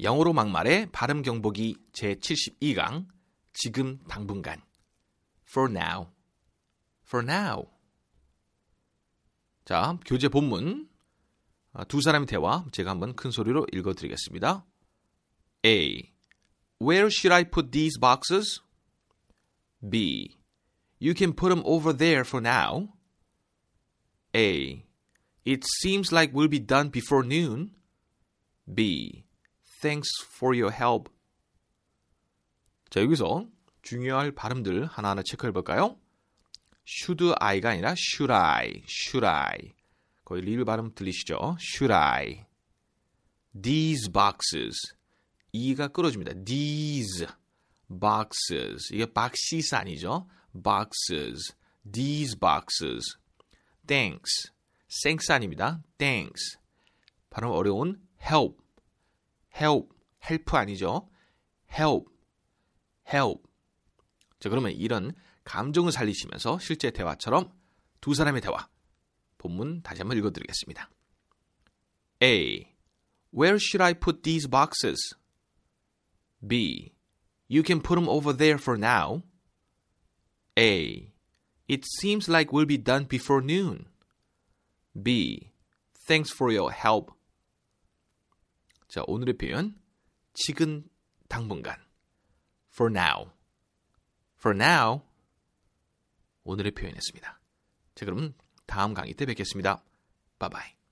영어로 막말의 발음 경보기 제72강 지금 당분간 for now for now 자 교재 본문 아, 두 사람의 대화 제가 한번 큰 소리로 읽어 드리겠습니다 A Where should I put these boxes? B You can put them over there for now A It seems like we'll be done before noon B Thanks for your help. 자, 여기서 중요할 발음들 하나하나 체크해 볼까요? should I가 아니라 should I, should I. 거의 리을 발음 들리시죠? should I. These boxes. 이가 끌어줍니다. These boxes. 이게 boxes 아니죠? boxes. These boxes. Thanks. thanks 아닙니다. Thanks. 발음 어려운 help. Help, help 아니죠? help, help. 자, 그러면 이런 감정을 살리시면서 실제 대화처럼 두 사람의 대화. 본문 다시 한번 읽어드리겠습니다. A. Where should I put these boxes? B. You can put them over there for now. A. It seems like we'll be done before noon. B. Thanks for your help. 자, 오늘의 표현. 지금 당분간. For now. For now. 오늘의 표현이었습니다. 자, 그럼 다음 강의 때 뵙겠습니다. 바이바이.